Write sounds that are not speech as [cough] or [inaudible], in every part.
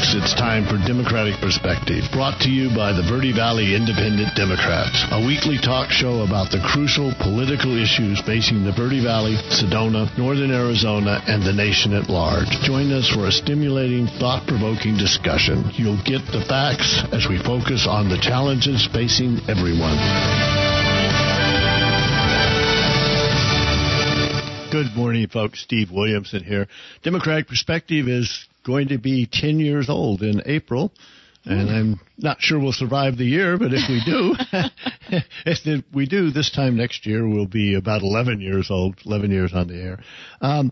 folks. It's time for Democratic Perspective, brought to you by the Verde Valley Independent Democrats, a weekly talk show about the crucial political issues facing the Verde Valley, Sedona, Northern Arizona, and the nation at large. Join us for a stimulating, thought-provoking discussion. You'll get the facts as we focus on the challenges facing everyone. Good morning, folks. Steve Williamson here. Democratic Perspective is going to be 10 years old in April. And I'm not sure we'll survive the year, but if we do, [laughs] [laughs] if we do, this time next year we'll be about 11 years old, 11 years on the air. Um,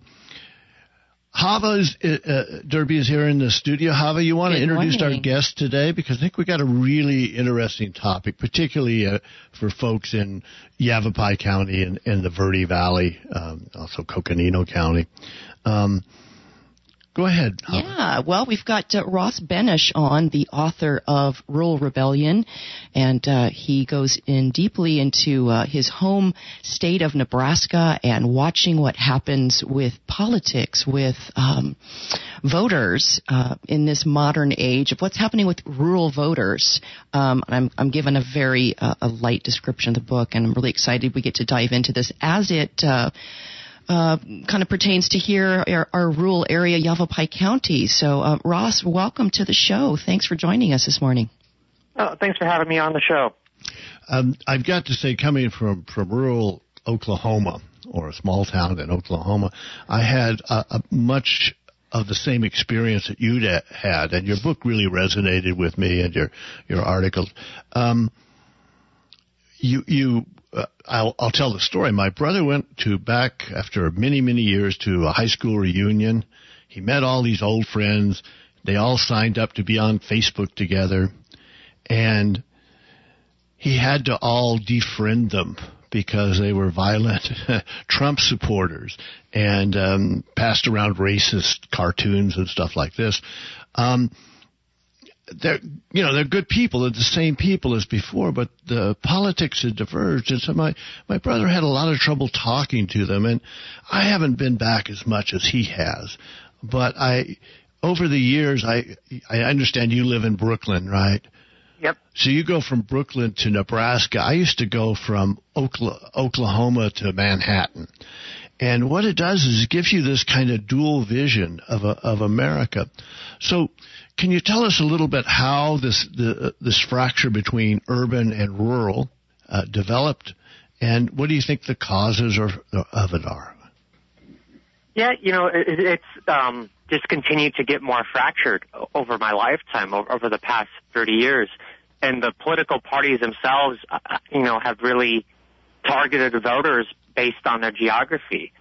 Hava is, uh, uh, Derby is here in the studio. Hava, you want Good to introduce morning. our guest today because I think we got a really interesting topic, particularly uh, for folks in Yavapai County and, and the Verde Valley, um, also Coconino County. Um, go ahead. Yeah, well, we've got uh, Ross Benes on, the author of Rural Rebellion, and uh, he goes in deeply into uh, his home state of Nebraska and watching what happens with politics, with um, voters uh, in this modern age of what's happening with rural voters. Um, I'm, I'm given a very uh, a light description of the book, and I'm really excited we get to dive into this as it. Uh, kind of pertains to here, our, our rural area, Yavapai County. So, uh, Ross, welcome to the show. Thanks for joining us this morning. Oh, thanks for having me on the show. Um, I've got to say, coming from, from rural Oklahoma or a small town in Oklahoma, I had a, a much of the same experience that you'd had, and your book really resonated with me and your your articles. Um, you you I'll, I'll tell the story. My brother went to back after many many years to a high school reunion. He met all these old friends. They all signed up to be on Facebook together, and he had to all defriend them because they were violent [laughs] Trump supporters and um, passed around racist cartoons and stuff like this. Um, they're you know they're good people they're the same people as before but the politics had diverged and so my my brother had a lot of trouble talking to them and i haven't been back as much as he has but i over the years i i understand you live in brooklyn right Yep. so you go from Brooklyn to Nebraska. I used to go from Okla- Oklahoma to Manhattan. And what it does is it gives you this kind of dual vision of a, of America. So, can you tell us a little bit how this the, this fracture between urban and rural uh, developed, and what do you think the causes are, of it are? Yeah, you know, it, it's um, just continued to get more fractured over my lifetime, over, over the past 30 years. And the political parties themselves, uh, you know, have really targeted voters based on their geography.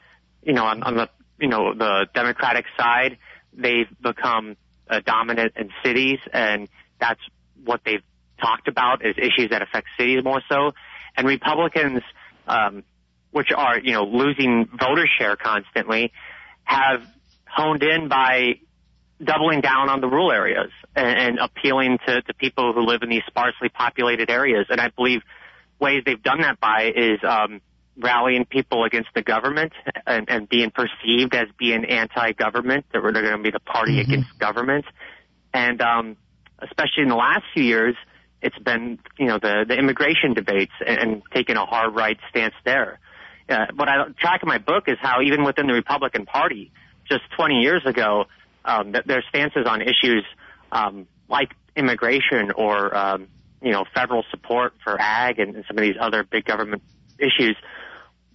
You know, on, on the, you know, the Democratic side, they've become uh, dominant in cities, and that's what they've talked about is issues that affect cities more so. And Republicans, um, which are, you know, losing voter share constantly, have honed in by doubling down on the rural areas and, and appealing to, to people who live in these sparsely populated areas. And I believe ways they've done that by is um, rallying people against the government and, and being perceived as being anti-government, that we're going to be the party against government. And um, especially in the last few years, it's been, you know, the, the immigration debates and, and taking a hard right stance there. Uh, what I track in my book is how even within the Republican Party, just 20 years ago, um, that their stances on issues um, like immigration or um, you know federal support for ag and, and some of these other big government issues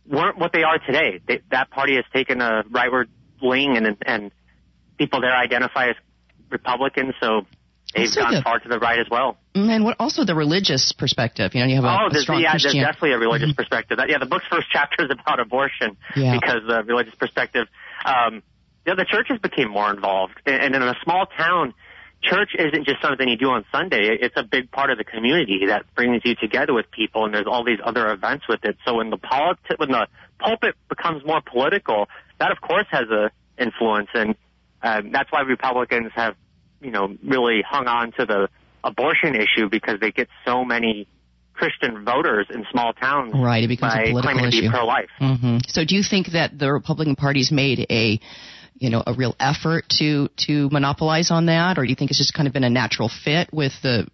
weren't what they are today. They, that party has taken a rightward wing, and and people there identify as Republicans, so they've Also gone the- far to the right as well. And what also the religious perspective? You know, you have a, Oh, a there's, strong yeah, there's definitely a religious perspective. That, yeah, the book's first [laughs] chapter is about abortion Yeah. because the religious perspective. Um, yeah, the churches became more involved, and, and in a small town, church isn't just something you do on Sunday. It's a big part of the community that brings you together with people, and there's all these other events with it. So when the politi- when the pulpit becomes more political, that of course has a influence, and um, that's why Republicans have, you know, really hung on to the abortion issue because they get so many Christian voters in small towns Right, it becomes a by political claiming to issue. be pro-life. hmm So, do you think that the Republican Party's made a you know, a real effort to to monopolize on that, or do you think it's just kind of been a natural fit with the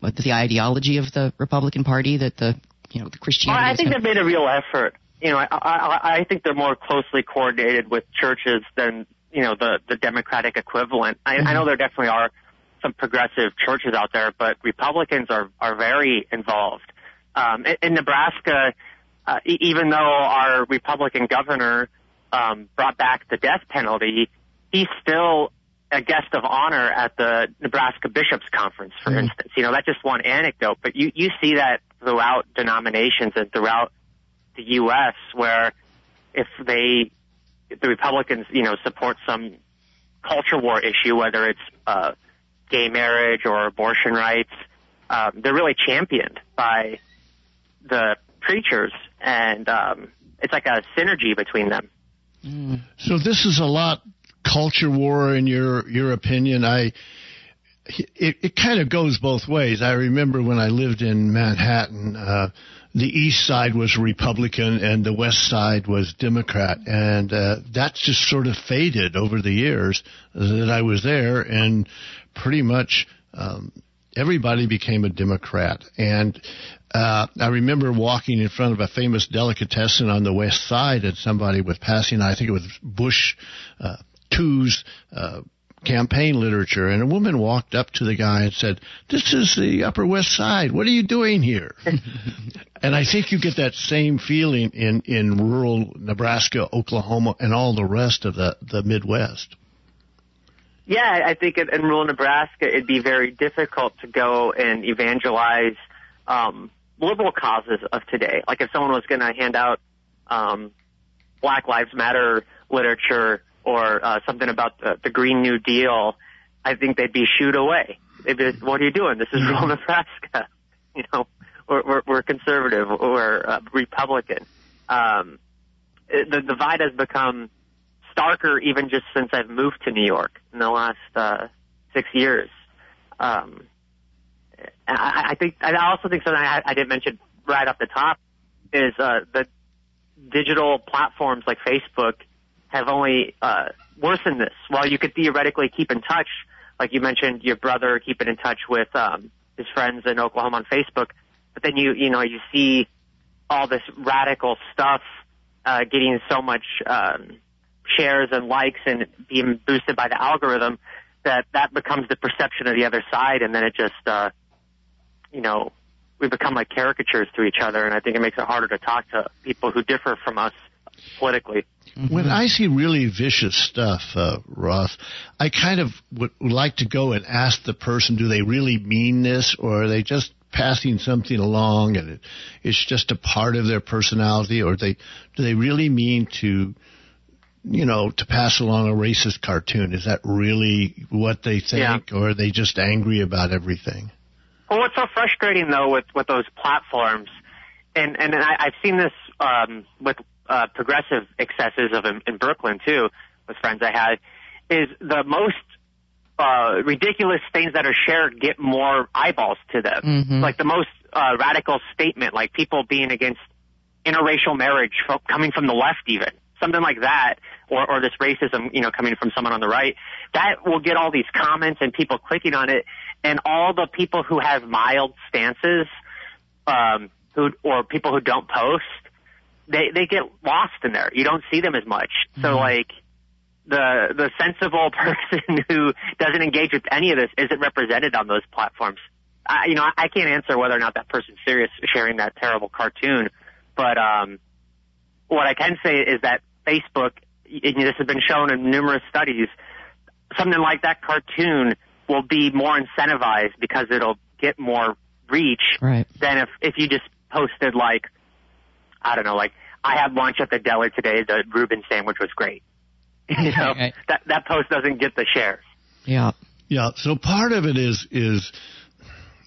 with the ideology of the Republican Party that the you know the Christianity? I think they've made a real effort. You know, I, I, I think they're more closely coordinated with churches than you know the the Democratic equivalent. I, mm-hmm. I know there definitely are some progressive churches out there, but Republicans are are very involved. Um, in, in Nebraska, uh, even though our Republican governor um, brought back the death penalty, he's still a guest of honor at the Nebraska Bishops Conference, for mm-hmm. instance. You know, that's just one anecdote, but you, you see that throughout denominations and throughout the U.S. where if they, the Republicans, you know, support some culture war issue, whether it's uh, gay marriage or abortion rights, um, they're really championed by the preachers, and um, it's like a synergy between them. Mm. So this is a lot culture war in your your opinion. I it, it kind of goes both ways. I remember when I lived in Manhattan, uh, the east side was Republican and the west side was Democrat, and uh, that's just sort of faded over the years that I was there, and pretty much um, everybody became a Democrat. And uh, I remember walking in front of a famous delicatessen on the west side, and somebody was passing. I think it was Bush uh, Two's uh, campaign literature, and a woman walked up to the guy and said, "This is the Upper West Side. What are you doing here?" [laughs] and I think you get that same feeling in in rural Nebraska, Oklahoma, and all the rest of the the Midwest. Yeah, I think in, in rural Nebraska, it'd be very difficult to go and evangelize um, liberal causes of today. Like if someone was going to hand out um, Black Lives Matter literature or uh, something about the, the Green New Deal, I think they'd be shooed away. They'd be, what are you doing? This is [laughs] rural Nebraska. [laughs] You know, we're, we're, we're conservative. We're uh, Republican. Um, the divide has become starker even just since I've moved to New York in the last uh, six years. Um, I, I think I also think something I, I didn't mention right off the top is uh, the digital platforms like Facebook have only uh, worsened this. While you could theoretically keep in touch, like you mentioned, your brother keeping in touch with um, his friends in Oklahoma on Facebook, but then you you know you see all this radical stuff uh, getting so much um, shares and likes and being boosted by the algorithm that that becomes the perception of the other side, and then it just uh, you know, we become like caricatures to each other, and I think it makes it harder to talk to people who differ from us politically. Mm-hmm. When I see really vicious stuff, uh, Ross, I kind of would, would like to go and ask the person, do they really mean this, or are they just passing something along and it, it's just a part of their personality, or they do they really mean to you know, to pass along a racist cartoon. Is that really what they think, yeah. or are they just angry about everything? Well, what's so frustrating though with with those platforms, and and I, I've seen this um, with uh, progressive excesses of in, in Brooklyn too, with friends I had, is the most uh, ridiculous things that are shared get more eyeballs to them. Mm-hmm. Like the most uh, radical statement, like people being against interracial marriage from, coming from the left, even something like that, or, or this racism, you know, coming from someone on the right. That will get all these comments and people clicking on it, and all the people who have mild stances, um, who or people who don't post, they they get lost in there. You don't see them as much. Mm-hmm. So like the the sensible [laughs] person who doesn't engage with any of this isn't represented on those platforms. I, you know, I, I can't answer whether or not that person's serious sharing that terrible cartoon, but um, what I can say is that Facebook, and this has been shown in numerous studies, something like that cartoon will be more incentivized because it'll get more reach right. than if if you just posted like I don't know, like I had lunch at the deli today. The Reuben sandwich was great. [laughs] you know, right. that that post doesn't get the shares. Yeah. Yeah. So part of it is is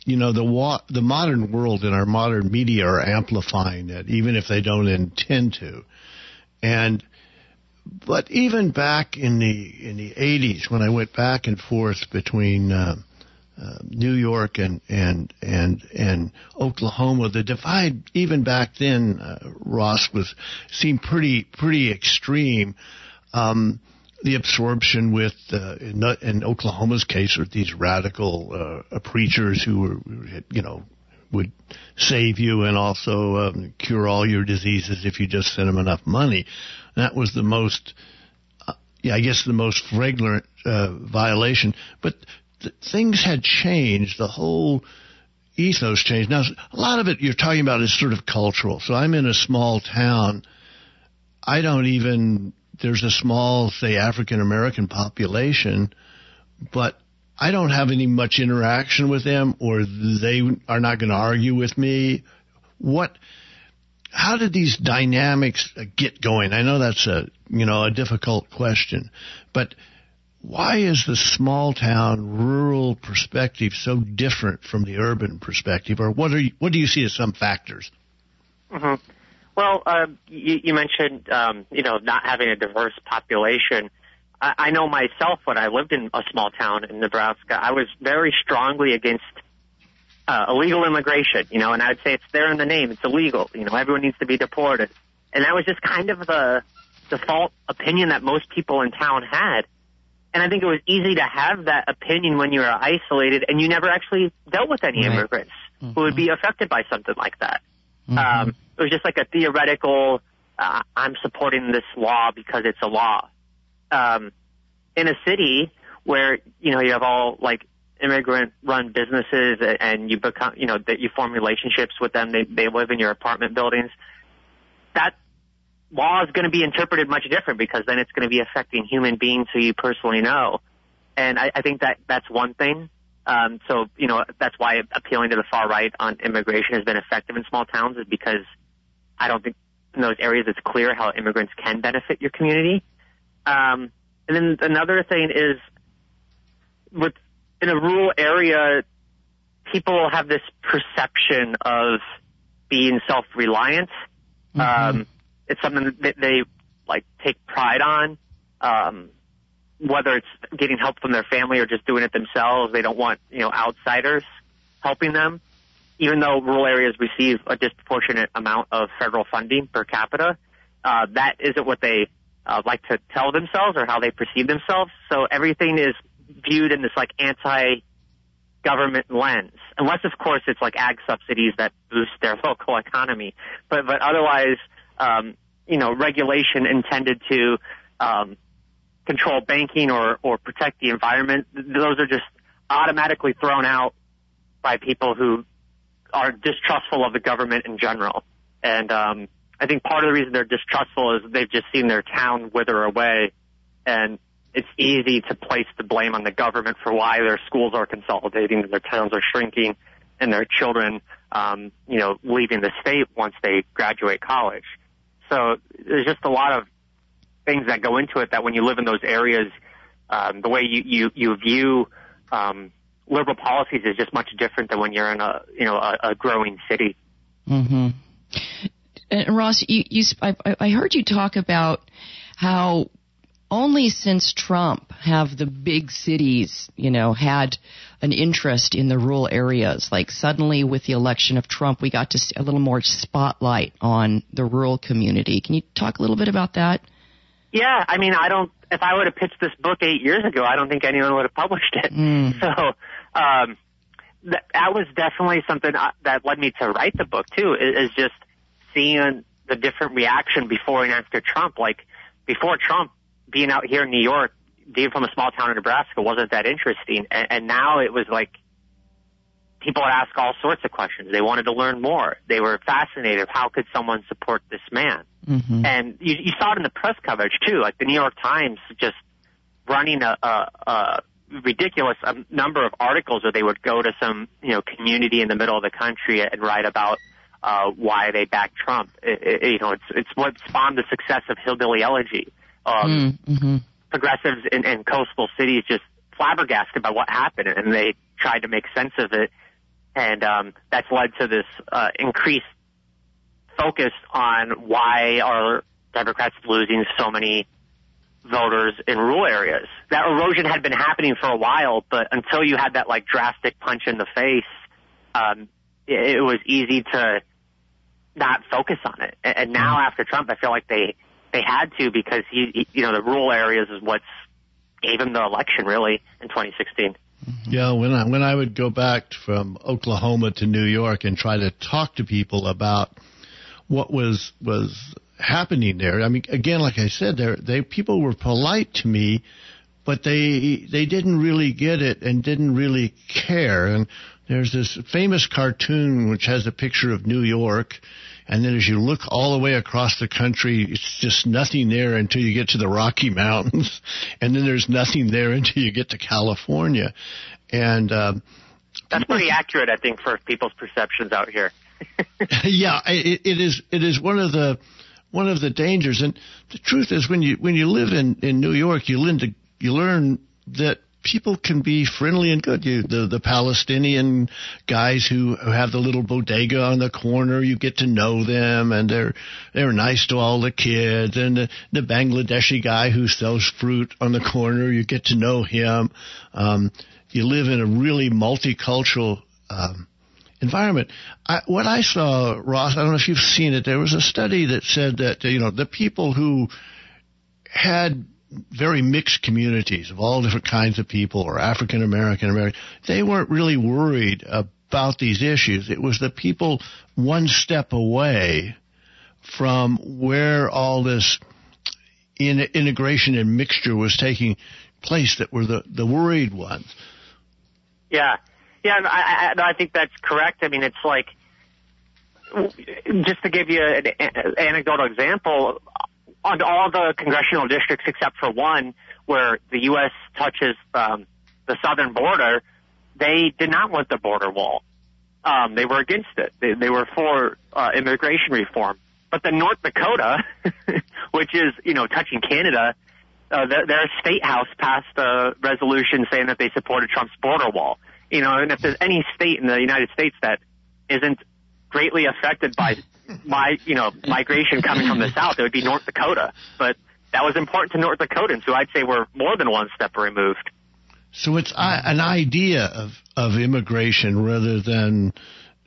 you know the wa- the modern world and our modern media are amplifying it, even if they don't intend to, and but even back in the in the 80s, when I went back and forth between uh, uh, New York and and and and Oklahoma, the divide even back then, uh, Ross was seemed pretty pretty extreme. Um, the absorption with uh, in, in Oklahoma's case, with these radical uh, preachers who were, you know, would save you and also um, cure all your diseases if you just sent them enough money. That was the most, uh, yeah, I guess the most flagrant uh, violation. But th- things had changed. The whole ethos changed. Now, a lot of it you're talking about is sort of cultural. So I'm in a small town. I don't even, there's a small, say, African American population, but I don't have any much interaction with them or they are not going to argue with me. What, how did these dynamics get going? I know that's a, you know, a difficult question, but why is the small town rural perspective so different from the urban perspective or what are you, what do you see as some factors? Mm-hmm. Well, uh, you, you, mentioned, um, you know, not having a diverse population. I, I know myself when I lived in a small town in Nebraska, I was very strongly against uh, illegal immigration, you know, and I'd say it's there in the name. It's illegal. You know, everyone needs to be deported. And that was just kind of the default opinion that most people in town had. And I think it was easy to have that opinion when you were isolated and you never actually dealt with any right. immigrants mm-hmm. who would be affected by something like that. Mm-hmm. Um, it was just like a theoretical, uh, I'm supporting this law because it's a law um, in a city where you know you have all like immigrant run businesses and you become you know that you form relationships with them they they live in your apartment buildings that law is going to be interpreted much different because then it's going to be affecting human beings who you personally know. And I, I think that that's one thing. Um, so you know that's why appealing to the far right on immigration has been effective in small towns is because I don't think in those areas it's clear how immigrants can benefit your community. Um, and then another thing is with in a rural area, people have this perception of being self-reliant. Mm-hmm. Um, it's something that they like take pride on. Um, whether it's getting help from their family or just doing it themselves, they don't want you know outsiders helping them. Even though rural areas receive a disproportionate amount of federal funding per capita, uh, that isn't what they uh, like to tell themselves or how they perceive themselves. So everything is viewed in this like anti-government lens, unless of course it's like ag subsidies that boost their [laughs] local economy. But but otherwise, um, you know, regulation intended to um, control banking or or protect the environment, those are just automatically thrown out by people who are distrustful of the government in general. And um, I think part of the reason they're distrustful is they've just seen their town wither away, and it's easy to place the blame on the government for why their schools are consolidating and their towns are shrinking, and their children, um, you know, leaving the state once they graduate college. So there's just a lot of things that go into it that when you live in those areas, um, the way you you you view um, liberal policies is just much different than when you're in a you know a, a growing city. Mm-hmm. And Ross, you, you, I, I heard you talk about how only since Trump have the big cities, you know, had an interest in the rural areas. Like suddenly with the election of Trump, we got to see a little more spotlight on the rural community. Can you talk a little bit about that? Yeah, I mean, I don't. If I would have pitched this book eight years ago, I don't think anyone would have published it. Mm. [laughs] So um, that, that was definitely something uh, that led me to write the book too. Is, is just seeing the different reaction before and after Trump. Like before Trump, being out here in New York, being from a small town in Nebraska wasn't that interesting, and, and now it was like people would ask all sorts of questions. They wanted to learn more. They were fascinated. How could someone support this man? Mm-hmm. And you, you saw it in the press coverage too, like the New York Times just running a, a, a ridiculous um, number of articles where they would go to some you know community in the middle of the country and write about uh, why they backed Trump. It, it, you know, it's it's what spawned the success of hillbilly elegy. Um, mm, mm-hmm. Progressives in, in coastal cities just flabbergasted by what happened, and they tried to make sense of it, and um, that's led to this uh, increased focus on why are Democrats losing so many voters in rural areas. That erosion had been happening for a while, but until you had that like drastic punch in the face, um, it, it was easy to not focus on it. And now mm-hmm. after Trump, I feel like they they had to because he, you know, the rural areas is what's gave him the election really in 2016. Yeah, when I when I would go back from Oklahoma to New York and try to talk to people about what was was happening there. I mean, again, like I said, there they people were polite to me, but they they didn't really get it and didn't really care. And there's this famous cartoon which has a picture of New York. And then as you look all the way across the country, it's just nothing there until you get to the Rocky Mountains. [laughs] And then there's nothing there until you get to California. And, um, that's pretty accurate, I think, for people's perceptions out here. [laughs] yeah, it, it is. It is one of the one of the dangers. And the truth is, when you when you live in in New York, you learn to you learn that people can be friendly and good. You, the the Palestinian guys who, who have the little bodega on the corner, you get to know them, and they're they're nice to all the kids. And the, the Bangladeshi guy who sells fruit on the corner, you get to know him. Um, you live in a really multicultural um, environment. I, what I saw, Ross, I don't know if you've seen it. There was a study that said that you know the people who had very mixed communities of all different kinds of people, or African American American, they weren't really worried about these issues. It was the people one step away from where all this in, integration and mixture was taking place that were the, the worried ones. Yeah, yeah, I, I, I think that's correct. I mean, it's like just to give you an, an anecdotal example, on all the congressional districts except for one where the U.S. touches um, the southern border, they did not want the border wall. Um, they were against it. They, they were for uh, immigration reform. But the North Dakota, [laughs] which is you know touching Canada, uh, their, their state house passed a resolution saying that they supported Trump's border wall. You know, and if there's any state in the United States that isn't greatly affected by my, you know, migration coming from the [laughs] south, it would be North Dakota. But that was important to North Dakotans, who I'd say were more than one step removed. So it's an idea of, of immigration rather than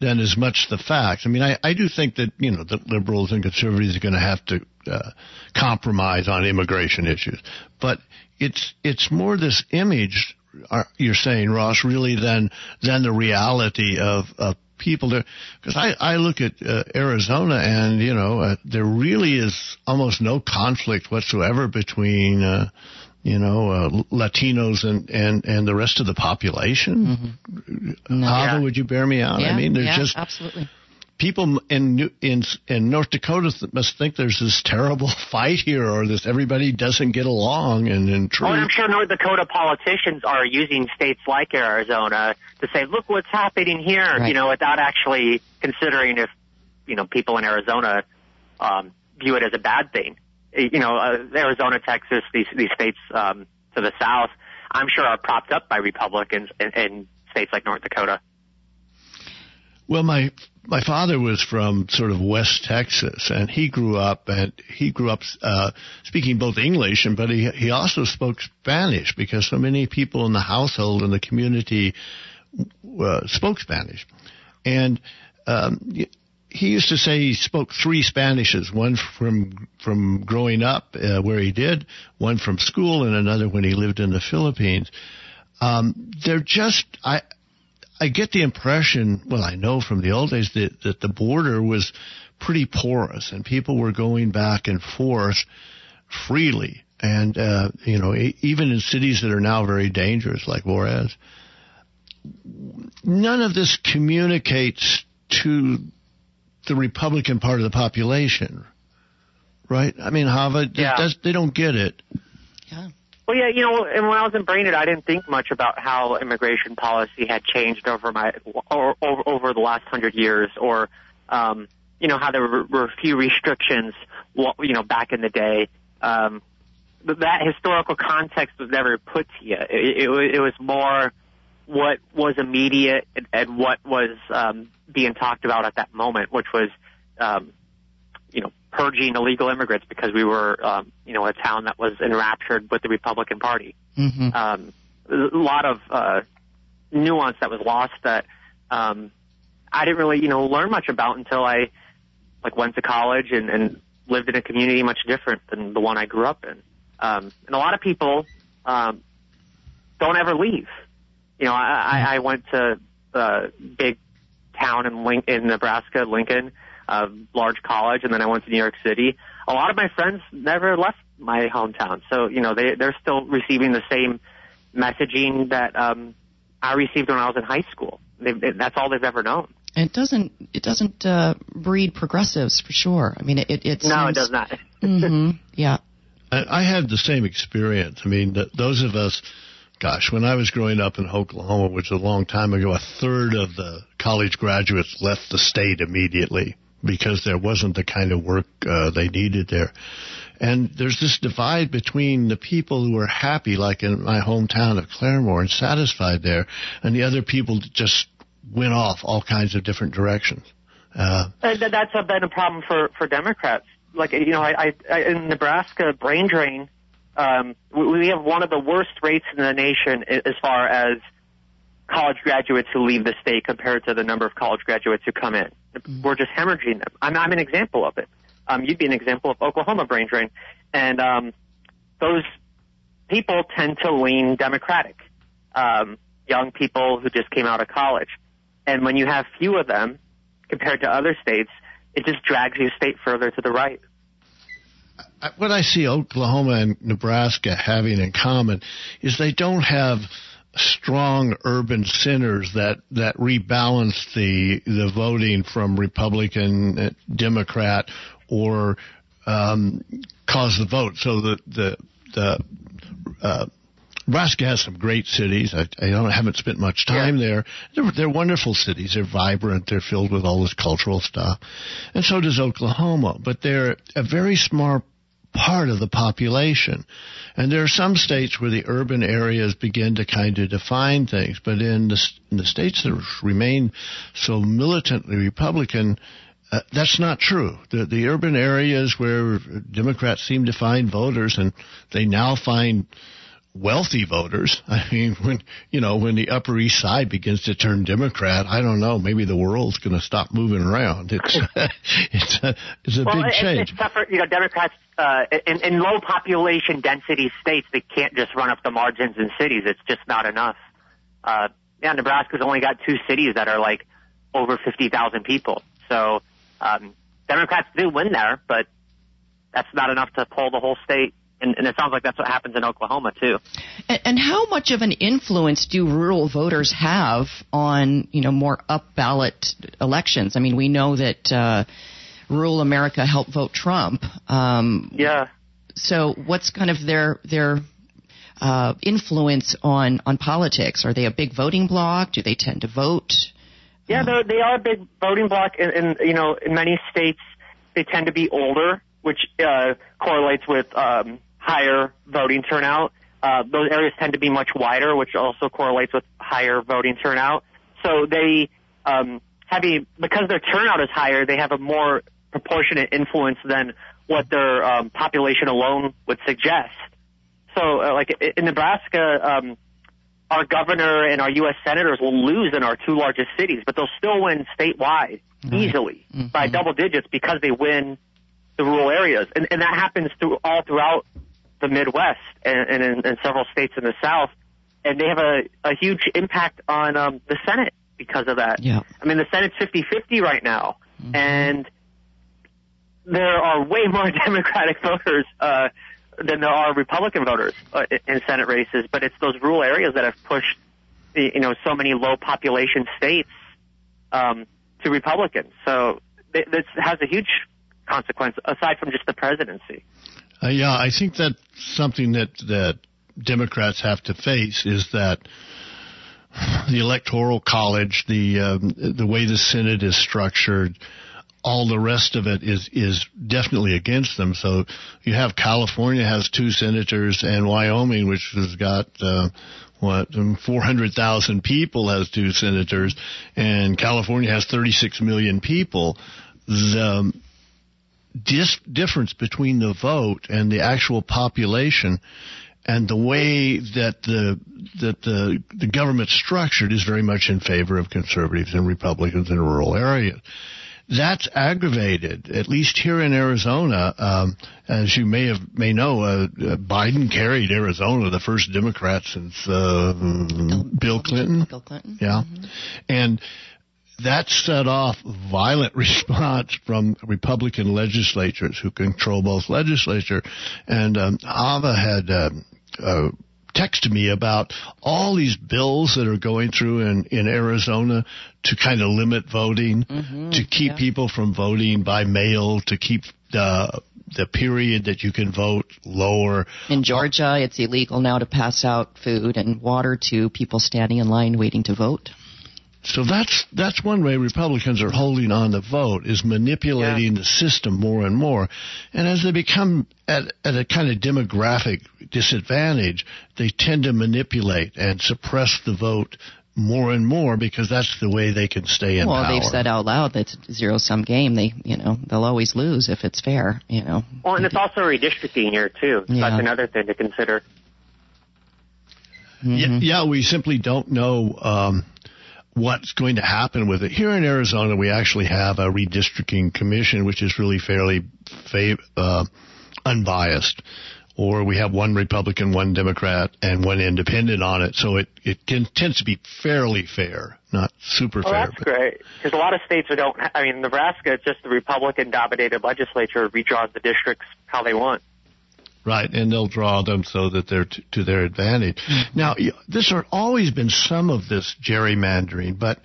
than as much the facts. I mean, I, I do think that you know the liberals and conservatives are going to have to uh, compromise on immigration issues, but it's it's more this image are, you're saying, Ross, really than than the reality of, of people there. Because I, I look at uh, Arizona, and you know, uh, there really is almost no conflict whatsoever between. Uh, you know, uh, Latinos and, and, and the rest of the population. Mm-hmm. No. Yeah. would you bear me out? Yeah, I mean, there's yeah, just absolutely people in in in North Dakota must think there's this terrible [laughs] fight here, or this everybody doesn't get along. And in truth, oh, I'm sure North Dakota politicians are using states like Arizona to say, "Look what's happening here," right. you know, without actually considering if you know people in Arizona um, view it as a bad thing. You know, uh, Arizona, Texas, these these states um, to the south, I'm sure are propped up by Republicans in, in states like North Dakota. Well, my my father was from sort of West Texas, and he grew up and he grew up uh, speaking both English and but he he also spoke Spanish because so many people in the household and the community uh, spoke Spanish, and um, he used to say he spoke three Spanishes: one from from growing up uh, where he did, one from school, and another when he lived in the Philippines. Um, they're just I I get the impression, well, I know from the old days that, that the border was pretty porous and people were going back and forth freely. And, uh, you know, even in cities that are now very dangerous, like Juarez, none of this communicates to the Republican part of the population, right? I mean, Hava, yeah. they don't get it. Yeah. Well, yeah, you know, and when I was in Brainerd, I didn't think much about how immigration policy had changed over my or, over, over the last hundred years, or um, you know how there were, were few restrictions, you know, back in the day. Um, but that historical context was never put to you. It, it, it was more what was immediate and, and what was um, being talked about at that moment, which was, um, you know, purging illegal immigrants because we were, um, you know, a town that was enraptured with the Republican Party. Mm-hmm. Um, a lot of uh, nuance that was lost that um, I didn't really, you know, learn much about until I like went to college and, and lived in a community much different than the one I grew up in. Um, and a lot of people um, don't ever leave. You know, I, I went to a big town in, Link- in Nebraska, Lincoln, a large college, and then I went to New York City. A lot of my friends never left my hometown, so you know they they're still receiving the same messaging that um, I received when I was in high school. They, that's all they've ever known. And it doesn't it doesn't uh, breed progressives for sure. I mean, it it, it no, it does not. [laughs] mm-hmm, yeah. I, I had the same experience. I mean, th- those of us, gosh, when I was growing up in Oklahoma, which was a long time ago, a third of the college graduates left the state immediately because there wasn't the kind of work uh, they needed there. And there's this divide between the people who are happy, like in my hometown of Claremore, and satisfied there, and the other people that just went off all kinds of different directions. Uh, And th- that's been a problem for for Democrats. Like you know, I, I, in Nebraska, brain drain. Um, we have one of the worst rates in the nation as far as college graduates who leave the state compared to the number of college graduates who come in. We're just hemorrhaging them. I'm, I'm an example of it. Um, you'd be an example of Oklahoma brain drain, and um, those people tend to lean Democratic. Um, young people who just came out of college, and when you have few of them compared to other states, it just drags your state further to the right. What I see Oklahoma and Nebraska having in common is they don't have strong urban centers that that rebalance the the voting from Republican, uh, Democrat, or um, cause the vote. So the the the uh, Nebraska has some great cities. I, I don't, haven't spent much time there. They're, they're wonderful cities. They're vibrant. They're filled with all this cultural stuff. And so does Oklahoma. But they're a very smart part of the population. And there are some states where the urban areas begin to kind of define things. But in the, in the states that remain so militantly Republican, uh, that's not true. The, the urban areas where Democrats seem to find voters, and they now find wealthy voters. [laughs] I mean, when you know when the Upper East Side begins to turn Democrat, I don't know. Maybe the world's going to stop moving around. It's [laughs] [laughs] it's a it's a Well, big it- change. it's tougher. You know, Democrats uh, in, in low population density states, they can't just run up the margins in cities. It's just not enough. Uh, yeah, Nebraska's only got two cities that are like over fifty thousand people. So um, Democrats do win there, but that's not enough to pull the whole state. And, and it sounds like that's what happens in Oklahoma too. And, and how much of an influence do rural voters have on, you know, more up ballot elections? I mean, we know that uh, rural America helped vote Trump. Um, Yeah. so, what's kind of their their uh, influence on on politics? Are they a big voting bloc? Do they tend to vote? Yeah, they're, they are a big voting bloc, and, and you know, in many states, they tend to be older, which uh, correlates with um, higher voting turnout. Uh, those areas tend to be much wider, which also correlates with higher voting turnout. So they um, have a because their turnout is higher, they have a more proportionate influence than what their um, population alone would suggest. So, uh, like in Nebraska, um, our governor and our U.S. senators will lose in our two largest cities, but they'll still win statewide easily by double digits because they win the rural areas, and, and that happens through all throughout the Midwest and, and in, in several states in the South, and they have a, a huge impact on um, the Senate because of that. Yeah. I mean, the Senate's 50-50 right now, and there are way more [laughs] Democratic voters uh, than there are Republican voters uh, in Senate races. But it's those rural areas that have pushed, you know, so many low population states um, to Republicans. So this has a huge consequence aside from just the presidency. Uh, yeah, I think that something that that Democrats have to face is that the electoral college, the um, the way the Senate is structured, all the rest of it is is definitely against them. So you have California has two senators, and Wyoming, which has got uh, what um, 400,000 people, has two senators, and California has 36 million people. The um, dis- difference between the vote and the actual population and the way that the that the the government's structured is very much in favor of conservatives and Republicans in rural areas. that's aggravated. At least here in Arizona, um, as you may have may know, uh, uh, Biden carried Arizona, the first Democrat since uh, Bill Clinton. Bill Clinton. Yeah, mm-hmm. and that set off violent [laughs] response from Republican legislatures who control both legislature. And um, Ava had um, uh, texted me about all these bills that are going through in, in Arizona to kind of limit voting, mm-hmm, to keep yeah. people from voting by mail, to keep the the period that you can vote lower. In Georgia, it's illegal now to pass out food and water to people standing in line waiting to vote. So that's that's one way Republicans are holding on the vote is manipulating yeah. the system more and more, and as they become at, at a kind of demographic disadvantage, they tend to manipulate and suppress the vote more and more because that's the way they can stay in well, power. Well, they've said out loud that it's a zero sum game. They, you know, they'll always lose if it's fair. You know. Well, and it's also redistricting here too. Yeah. That's another thing to consider. Mm-hmm. Yeah, yeah, we simply don't know. Um, what's going to happen with it. Here in Arizona, we actually have a redistricting commission, which is really fairly fav- uh, unbiased. Or we have one Republican, one Democrat, and one independent on it. So it, it tends to be fairly fair, not super well, fair. that's great. Because a lot of states don't, I mean, Nebraska, it's just the Republican dominated legislature redraws the districts how they want. Right, and they'll draw them so that they're t- to their advantage. Mm-hmm. Now, this has always been some of this gerrymandering, but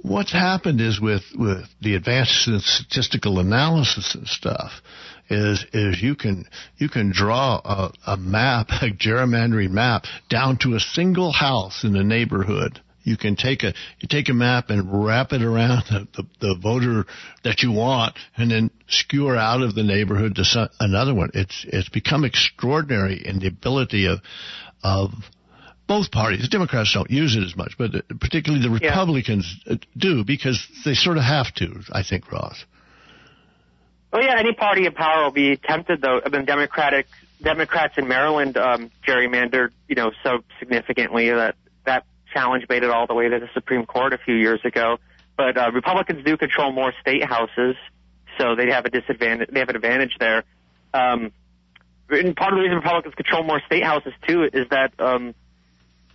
what's happened is with with the advances in statistical analysis and stuff, is is you can you can draw a, a map, [laughs] a gerrymandering map, down to a single house in a neighborhood you can take a you take a map and wrap it around the, the, the voter that you want, and then skewer out of the neighborhood to some, another one. It's it's become extraordinary in the ability of of both parties. The Democrats don't use it as much, but particularly the Republicans yeah. do because they sort of have to. I think, Ross. Well, yeah, any party in power will be tempted, though. I mean, Democratic Democrats in Maryland um, gerrymandered, you know, so significantly that that challenge made it all the way to the Supreme Court a few years ago. But uh, Republicans do control more state houses, so they have a disadvantage. They have an advantage there. Um, and part of the reason Republicans control more state houses too is that um,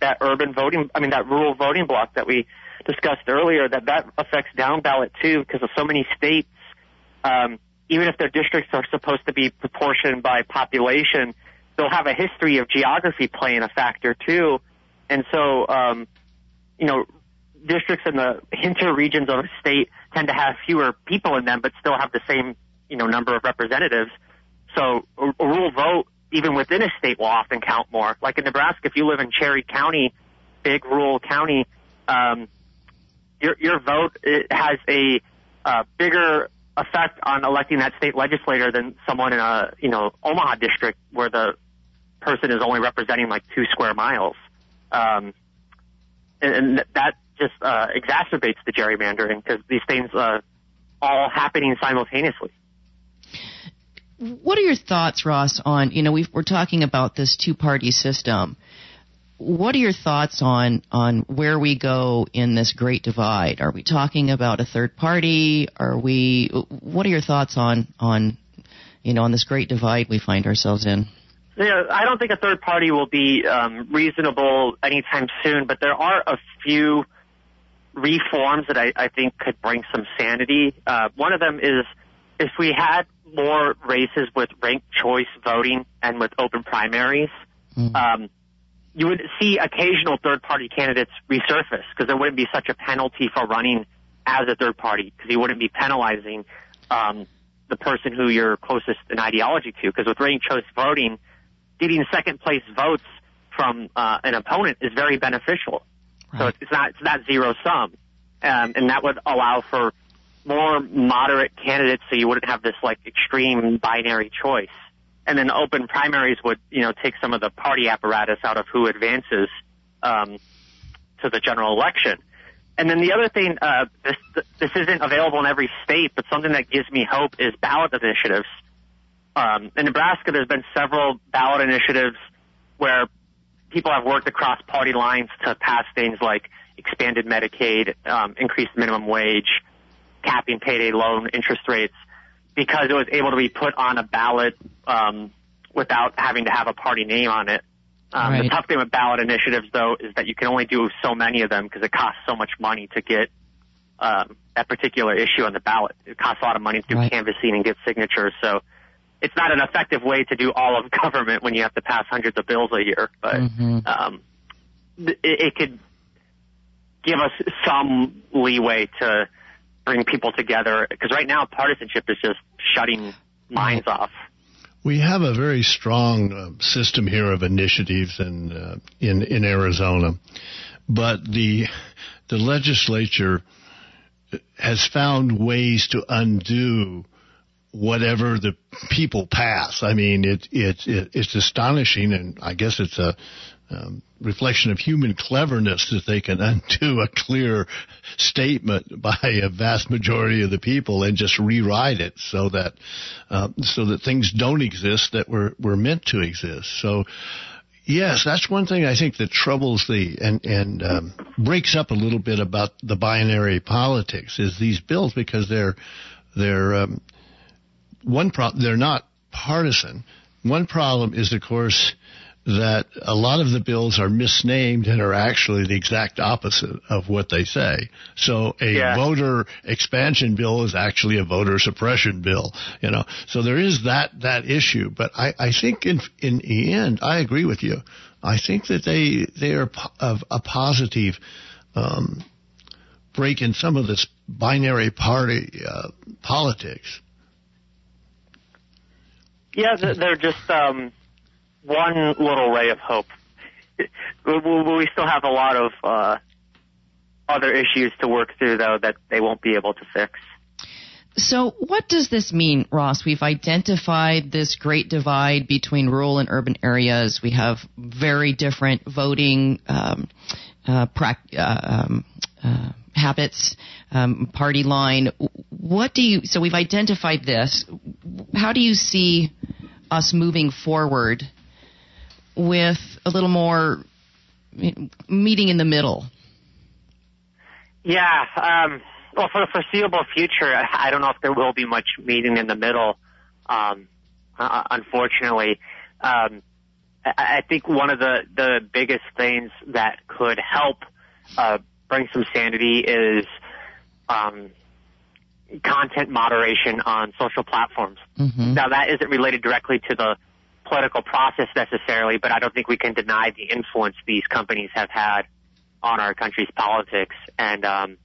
that urban voting, I mean that rural voting block that we discussed earlier, that that affects down ballot too because of so many states. Um, even if their districts are supposed to be proportioned by population, they'll have a history of geography playing a factor too. And so, um, you know, districts in the hinter regions of a state tend to have fewer people in them, but still have the same, you know, number of representatives. So a, a rural vote, even within a state, will often count more. Like in Nebraska, if you live in Cherry County, big rural county, um, your your vote it has a uh, bigger effect on electing that state legislator than someone in a you know Omaha district where the person is only representing like two square miles. Um, and, and that just uh, exacerbates the gerrymandering because these things uh, all happening simultaneously. What are your thoughts, Ross, on, you know, we are talking about this two party system. What are your thoughts on, on where we go in this great divide? Are we talking about a third party? Are we, what are your thoughts on, on, you know, on this great divide we find ourselves in? Yeah, I don't think a third party will be um, reasonable anytime soon, but there are a few reforms that I, I think could bring some sanity. Uh, one of them is if we had more races with ranked choice voting and with open primaries, mm-hmm. um, you would see occasional third party candidates resurface because there wouldn't be such a penalty for running as a third party because you wouldn't be penalizing um, the person who you're closest in ideology to. Because with ranked choice voting, getting second place votes from uh, an opponent is very beneficial. Right. So it's not it's not zero sum, um, and that would allow for more moderate candidates, so you wouldn't have this like extreme binary choice. And then open primaries would you know take some of the party apparatus out of who advances um, to the general election. And then the other thing, uh, this this isn't available in every state, but something that gives me hope is ballot initiatives um, in Nebraska, there's been several ballot initiatives where people have worked across party lines to pass things like expanded Medicaid, um, increased minimum wage, capping payday loan interest rates because it was able to be put on a ballot um, without having to have a party name on it. Um, Right. The tough thing with ballot initiatives, though, is that you can only do so many of them because it costs so much money to get um, that particular issue on the ballot. It costs a lot of money to do Right. canvassing and get signatures. So it's not an effective way to do all of [laughs] government when you have to pass hundreds of bills a year. But Mhm. um, it, it could give us some leeway to bring people together because right now partisanship is just shutting minds off. We have a very strong uh, system here of initiatives in uh, in in Arizona, but the the legislature has found ways to undo whatever the people pass. I mean, it, it, it it's astonishing, and I guess it's a um, reflection of human cleverness that they can [laughs] undo a clear statement by a vast majority of the people and just rewrite it so that uh, so that things don't exist that were were meant to exist. So. Yes, that's one thing I think that troubles the and and um, breaks up a little bit about the binary politics is these bills because they're they're um, one problem, they're not partisan. One problem is, of course, that a lot of the bills are misnamed and are actually the exact opposite of what they say. So a Yeah. voter expansion bill is actually a voter suppression bill, you know. So there is that, that issue. But I, I think in, in the end, I agree with you. I think that they, they are of a positive, um, break in some of this binary party, uh, politics. Yeah, they're just um, one little ray of hope. We- still have a lot of uh, other issues to work through, though, that they won't be able to fix. So, what does this mean, Ross? We've identified this great divide between rural and urban areas. We have very different voting um, uh, prac- uh, um, uh, habits, um, party line. What do you? So, we've identified this. How do you see us moving forward with a little more meeting in the middle? Yeah. Um, well, for the foreseeable future, I don't know if there will be much meeting in the middle. Um, uh, unfortunately, um, I, I think one of the the biggest things that could help uh, bring some sanity is um, content moderation on social platforms. Mm-hmm. Now, that isn't related directly to the political process necessarily, but I don't think we can deny the influence these companies have had on our country's politics. And um,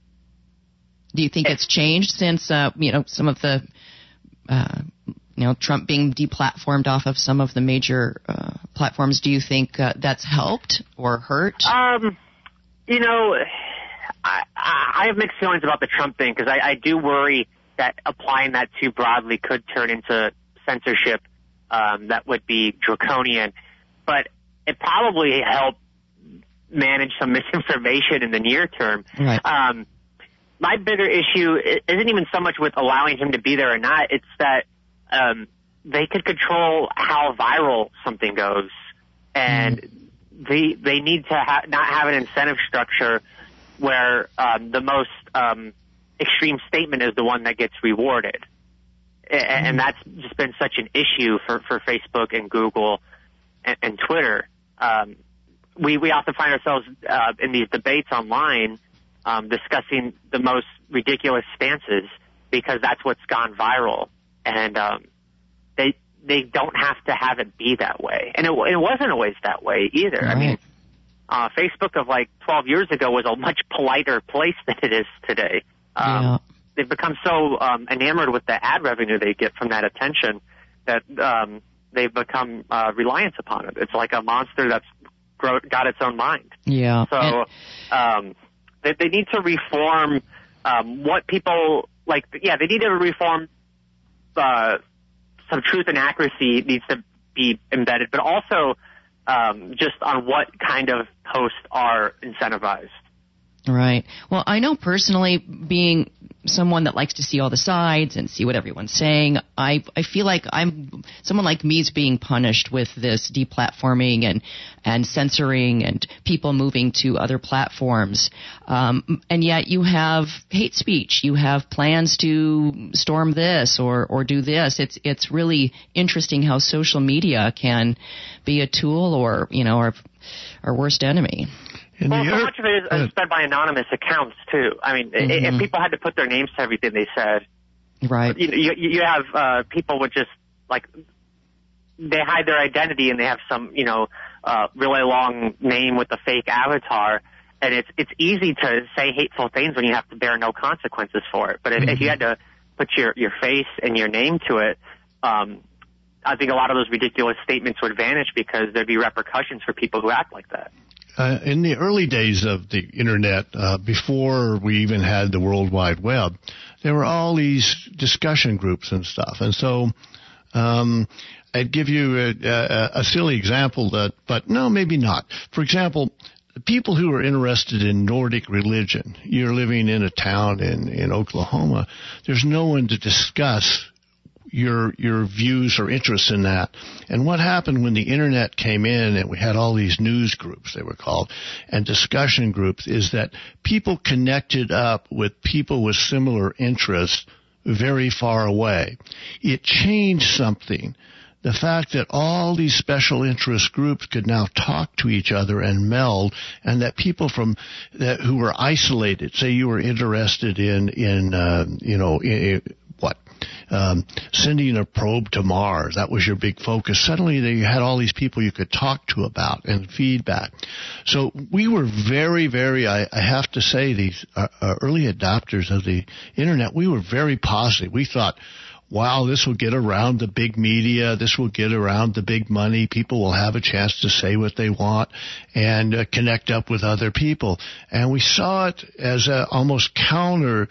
Do you think it's changed since uh, you know some of the uh, you know Trump being deplatformed off of some of the major uh, platforms? Do you think uh, that's helped or hurt? Um, you know, I, I have mixed feelings about the Trump thing because I, I do worry that applying that too broadly could turn into censorship um, that would be draconian. But it probably helped manage some [laughs] misinformation in the near term. Right. Um, my bigger issue isn't even so much with allowing him to be there or not. It's that um, they could control how viral something goes, and they they need to ha- not have an incentive structure where um, the most um, extreme statement is the one that gets rewarded, A- and that's just been such an issue for for Facebook and Google and, and Twitter. Um, we we often find ourselves uh, in these debates online um, discussing the most ridiculous stances because that's what's gone viral, and um, they they don't have to have it be that way, and it, it wasn't always that way either. I mean, Right. Uh, Facebook of like 12 years ago was a much politer place than it is today. Um, Yeah. They've become so um, enamored with the ad revenue they get from that attention that um, they've become uh, reliant upon it. It's like a monster that's grow- got its own mind. yeah. So um, they, they need to reform um, what people like. Yeah, they need to reform uh, some truth and accuracy needs to be embedded, but also um, just on what kind of posts are incentivized. Right. Well, I know personally, being someone that likes to see all the sides and see what everyone's saying. I I feel like I'm someone like me is being punished with this deplatforming and and censoring and people moving to other platforms. Um, and yet you have hate speech. You have plans to storm this or or do this. It's it's really interesting how social media can be a tool or you know our our worst enemy. In well, so much of it is uh, spread by anonymous accounts too. I mean, mm-hmm. if people had to put their names to everything they said, right? You you, you have uh, people with just like they hide their identity and they have some you know uh, really long name with a fake avatar, and it's it's easy to say hateful things when you have to bear no consequences for it. But if, mm-hmm. if you had to put your your face and your name to it, um, I think a lot of those ridiculous statements would vanish because there'd be repercussions for people who act like that. Uh, in the early days of the internet, uh, before we even had the World Wide Web, there were all these discussion groups and stuff. And so, um, I'd give you a, a, a silly example that, but no, maybe not. For example, people who are interested in Nordic religion, you're living in a town in, in Oklahoma, there's no one to discuss your your views or interests in that. And what happened when the internet came in and we had all these news groups they were called and discussion groups is that people connected up with people with similar interests very far away. It changed something. The fact that all these special interest groups could now talk to each other and meld, and that people from that who were isolated, say you were interested in in uh, you know in, um, sending a probe to Mars. That was your big focus. Suddenly you had all these people you could talk to about and feedback. So we were very, very, I, I have to say, these uh, uh, early adopters of the internet, we were very positive. We thought, wow, this will get around the big media. This will get around the big money. People will have a chance to say what they want and uh, connect up with other people. And we saw it as a almost counter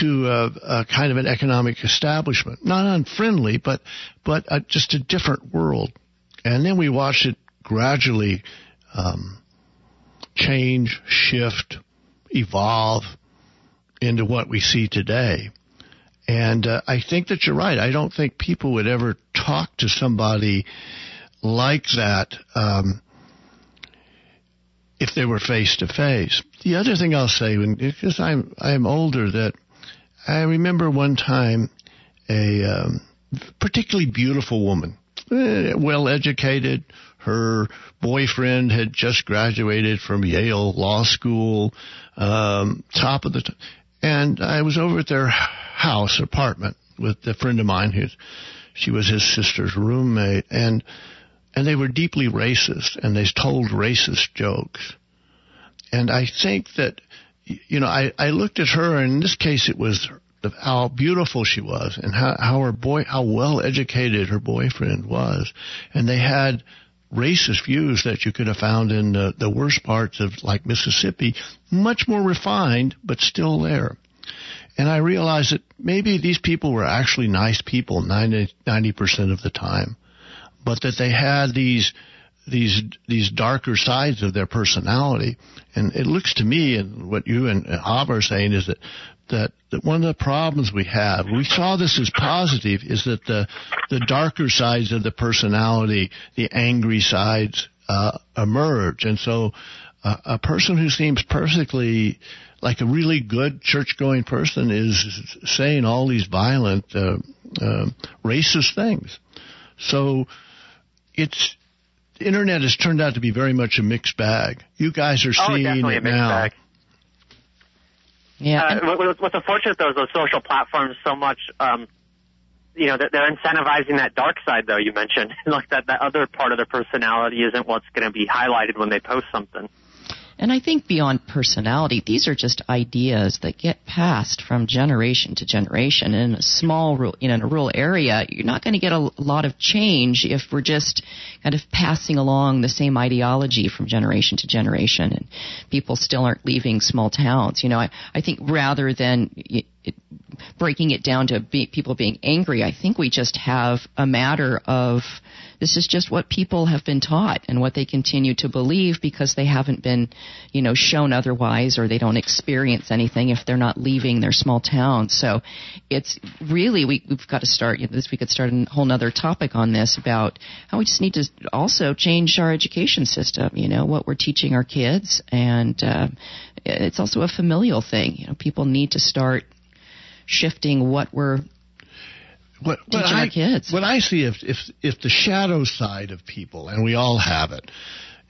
to a, a, kind of an economic establishment, not unfriendly, but but a, just a different world. And then we watched it gradually um, change, shift, evolve into what we see today. And uh, I think that you're right. I don't think people would ever talk to somebody like that um, if they were face to face. The other thing I'll say, because I'm I'm older, that I remember one time a um, particularly beautiful woman, eh, well educated. Her boyfriend had just graduated from Yale Law School, um, top of the, t- and I was over at their house apartment with a friend of mine who, she was his sister's roommate, and and they were deeply racist, and they told racist jokes, and I think that you know, I, I looked at her, and in this case, it was how beautiful she was, and how, how her boy, how well educated her boyfriend was, and they had racist views that you could have found in the, the worst parts of like Mississippi, much more refined, but still there. And I realized that maybe these people were actually nice people 90, percent of the time, but that they had these these these darker sides of their personality. And it looks to me, and what you and Ava are saying is that that, that one of the problems we have, we saw this as positive, is that the the darker sides of the personality, the angry sides, uh, emerge. And so, uh, a person who seems perfectly like a really good church-going person is saying all these violent, uh, uh racist things. So, it's the internet has turned out to be very much a mixed bag. You guys are oh, seeing oh, it now. Bag. Yeah. Uh, what's unfortunate though is those social platforms so much. Um, you know, they're incentivizing that dark side though you mentioned, [laughs] like that that other part of their personality isn't what's going to be highlighted when they post something. And I think beyond personality, these are just ideas that get passed from generation to generation. And In a small, you know, in a rural area, you're not going to get a lot of change if we're just kind of passing along the same ideology from generation to generation, and people still aren't leaving small towns. You know, I, I think rather than it, breaking it down to be, people being angry. I think we just have a matter of this is just what people have been taught and what they continue to believe because they haven't been, you know, shown otherwise or they don't experience anything if they're not leaving their small town. So it's really, we, we've got to start, you know, this, we could start a whole other topic on this about how we just need to also change our education system, you know, what we're teaching our kids. And, uh, it's also a familial thing. You know, people need to start shifting what we're what, what I, kids. What I see if if if the shadow side of people, and we all have it,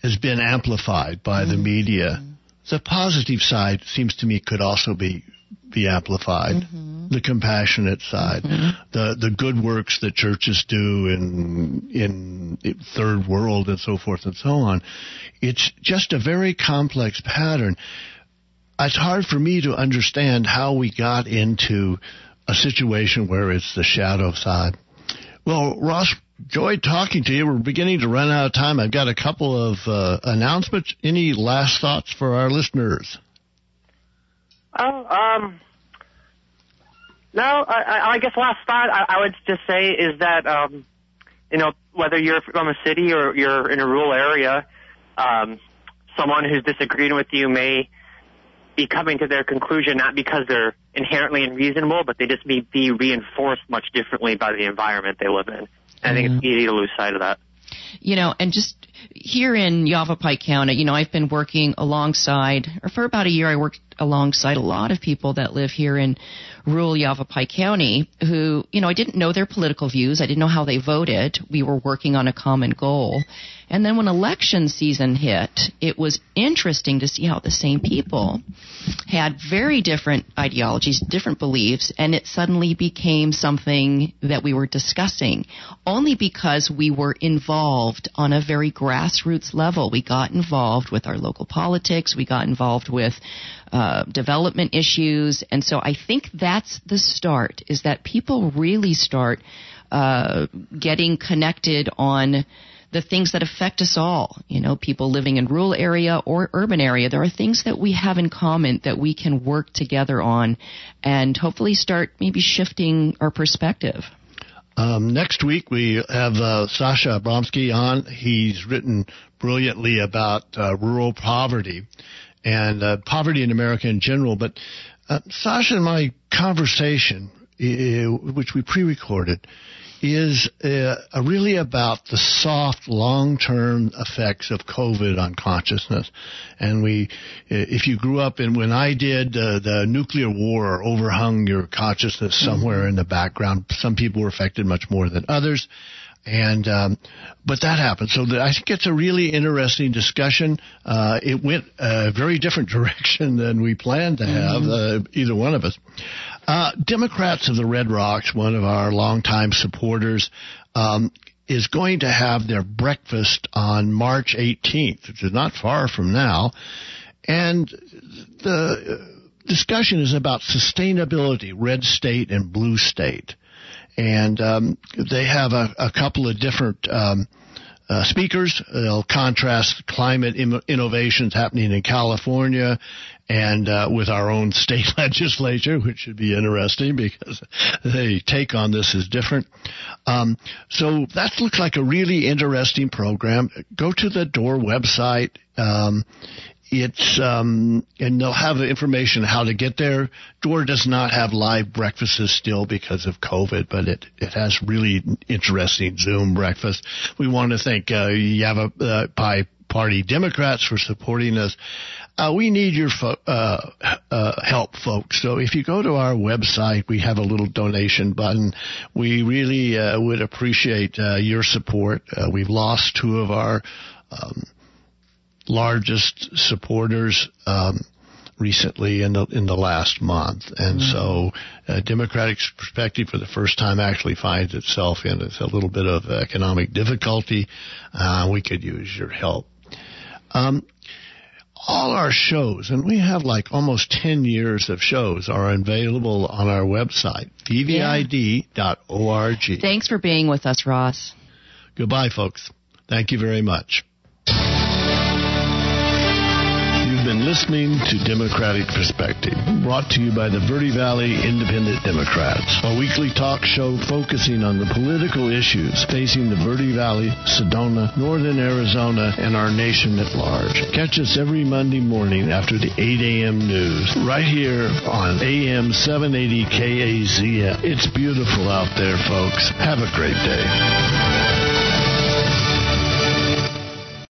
has been amplified by mm-hmm. the media, the positive side seems to me could also be be amplified. Mm-hmm. The compassionate side, mm-hmm. the the good works that churches do in in third world and so forth and so on. It's just a very complex pattern. It's hard for me to understand how we got into a situation where it's the shadow side. Well, Ross, enjoyed talking to you. We're beginning to run out of time. I've got a couple of uh, announcements. Any last thoughts for our listeners? Oh, um, no. I, I guess last thought I, I would just say is that um, you know whether you're from a city or you're in a rural area, um, someone who's disagreeing with you may be coming to their conclusion not because they're inherently unreasonable, but they just may be reinforced much differently by the environment they live in. And mm-hmm. I think it's mm-hmm. easy to lose sight of that. You know, and just here in Yavapai County, you know, I've been working alongside, or for about a year, I worked alongside a lot of people that live here in rural Yavapai County who, you know, I didn't know their political views. I didn't know how they voted. We were working on a common goal. And then when election season hit, it was interesting to see how the same people had very different ideologies, different beliefs, and it suddenly became something that we were discussing only because we were involved on a very grassroots level. We got involved with our local politics. We got involved with uh, development issues. And so I think that's the start, is that people really start uh, getting connected on the things that affect us all. You know, people living in rural area or urban area. There are things that we have in common that we can work together on and hopefully start maybe shifting our perspective. Um, next week we have uh, Sasha Abramsky on. He's written brilliantly about uh, rural poverty and uh, poverty in America in general. But uh, Sasha and my conversation, uh, which we pre-recorded, is uh, really about the soft, long-term effects of COVID on consciousness. And we, if you grew up in when I did, uh, the nuclear war overhung your consciousness somewhere mm-hmm. in the background. Some people were affected much more than others. And um, but that happened. So the, I think it's a really interesting discussion. Uh, it went a very different [laughs] direction than we planned to have, mm-hmm. uh, either one of us. Uh, Democrats of the Red Rocks, one of our longtime supporters, um, is going to have their breakfast on March 18th, which is not far from now. And the discussion is about sustainability, red state and blue state and um, they have a, a, couple of different um, uh, speakers. They'll contrast climate Im- innovations happening in California and uh, with our own [laughs] state legislature, which should be interesting because the take on this is different. Um, so that looks like a really interesting program. Go to the DORR website. Um, it's um, and they'll have information how to get there. DORR does not have live breakfasts still because of COVID, but it it has really interesting Zoom breakfast. We want to thank uh, Yavapai uh, Party Democrats for supporting us. Uh, we need your fo- uh, uh, help, folks. So if you go to our website, we have a little donation button. We really uh, would appreciate uh, your support. Uh, we've lost two of our um, largest supporters um, recently in the in the last month, and mm-hmm. so uh, Democratic perspective for the first time actually finds itself in a little bit of economic difficulty. Uh, we could use your help. Um, all our shows, and we have like almost 10 years of shows, are available on our website, vvid.org. Thanks for being with us, Ross. Goodbye, folks. Thank you very much. Been listening to Democratic Perspective, brought to you by the Verde Valley Independent Democrats, a weekly talk show focusing on the political issues facing the Verde Valley, Sedona, Northern Arizona, and our nation at large. Catch us every Monday morning after the 8 a.m. news, right here on AM 780 KAZM. It's beautiful out there, folks. Have a great day.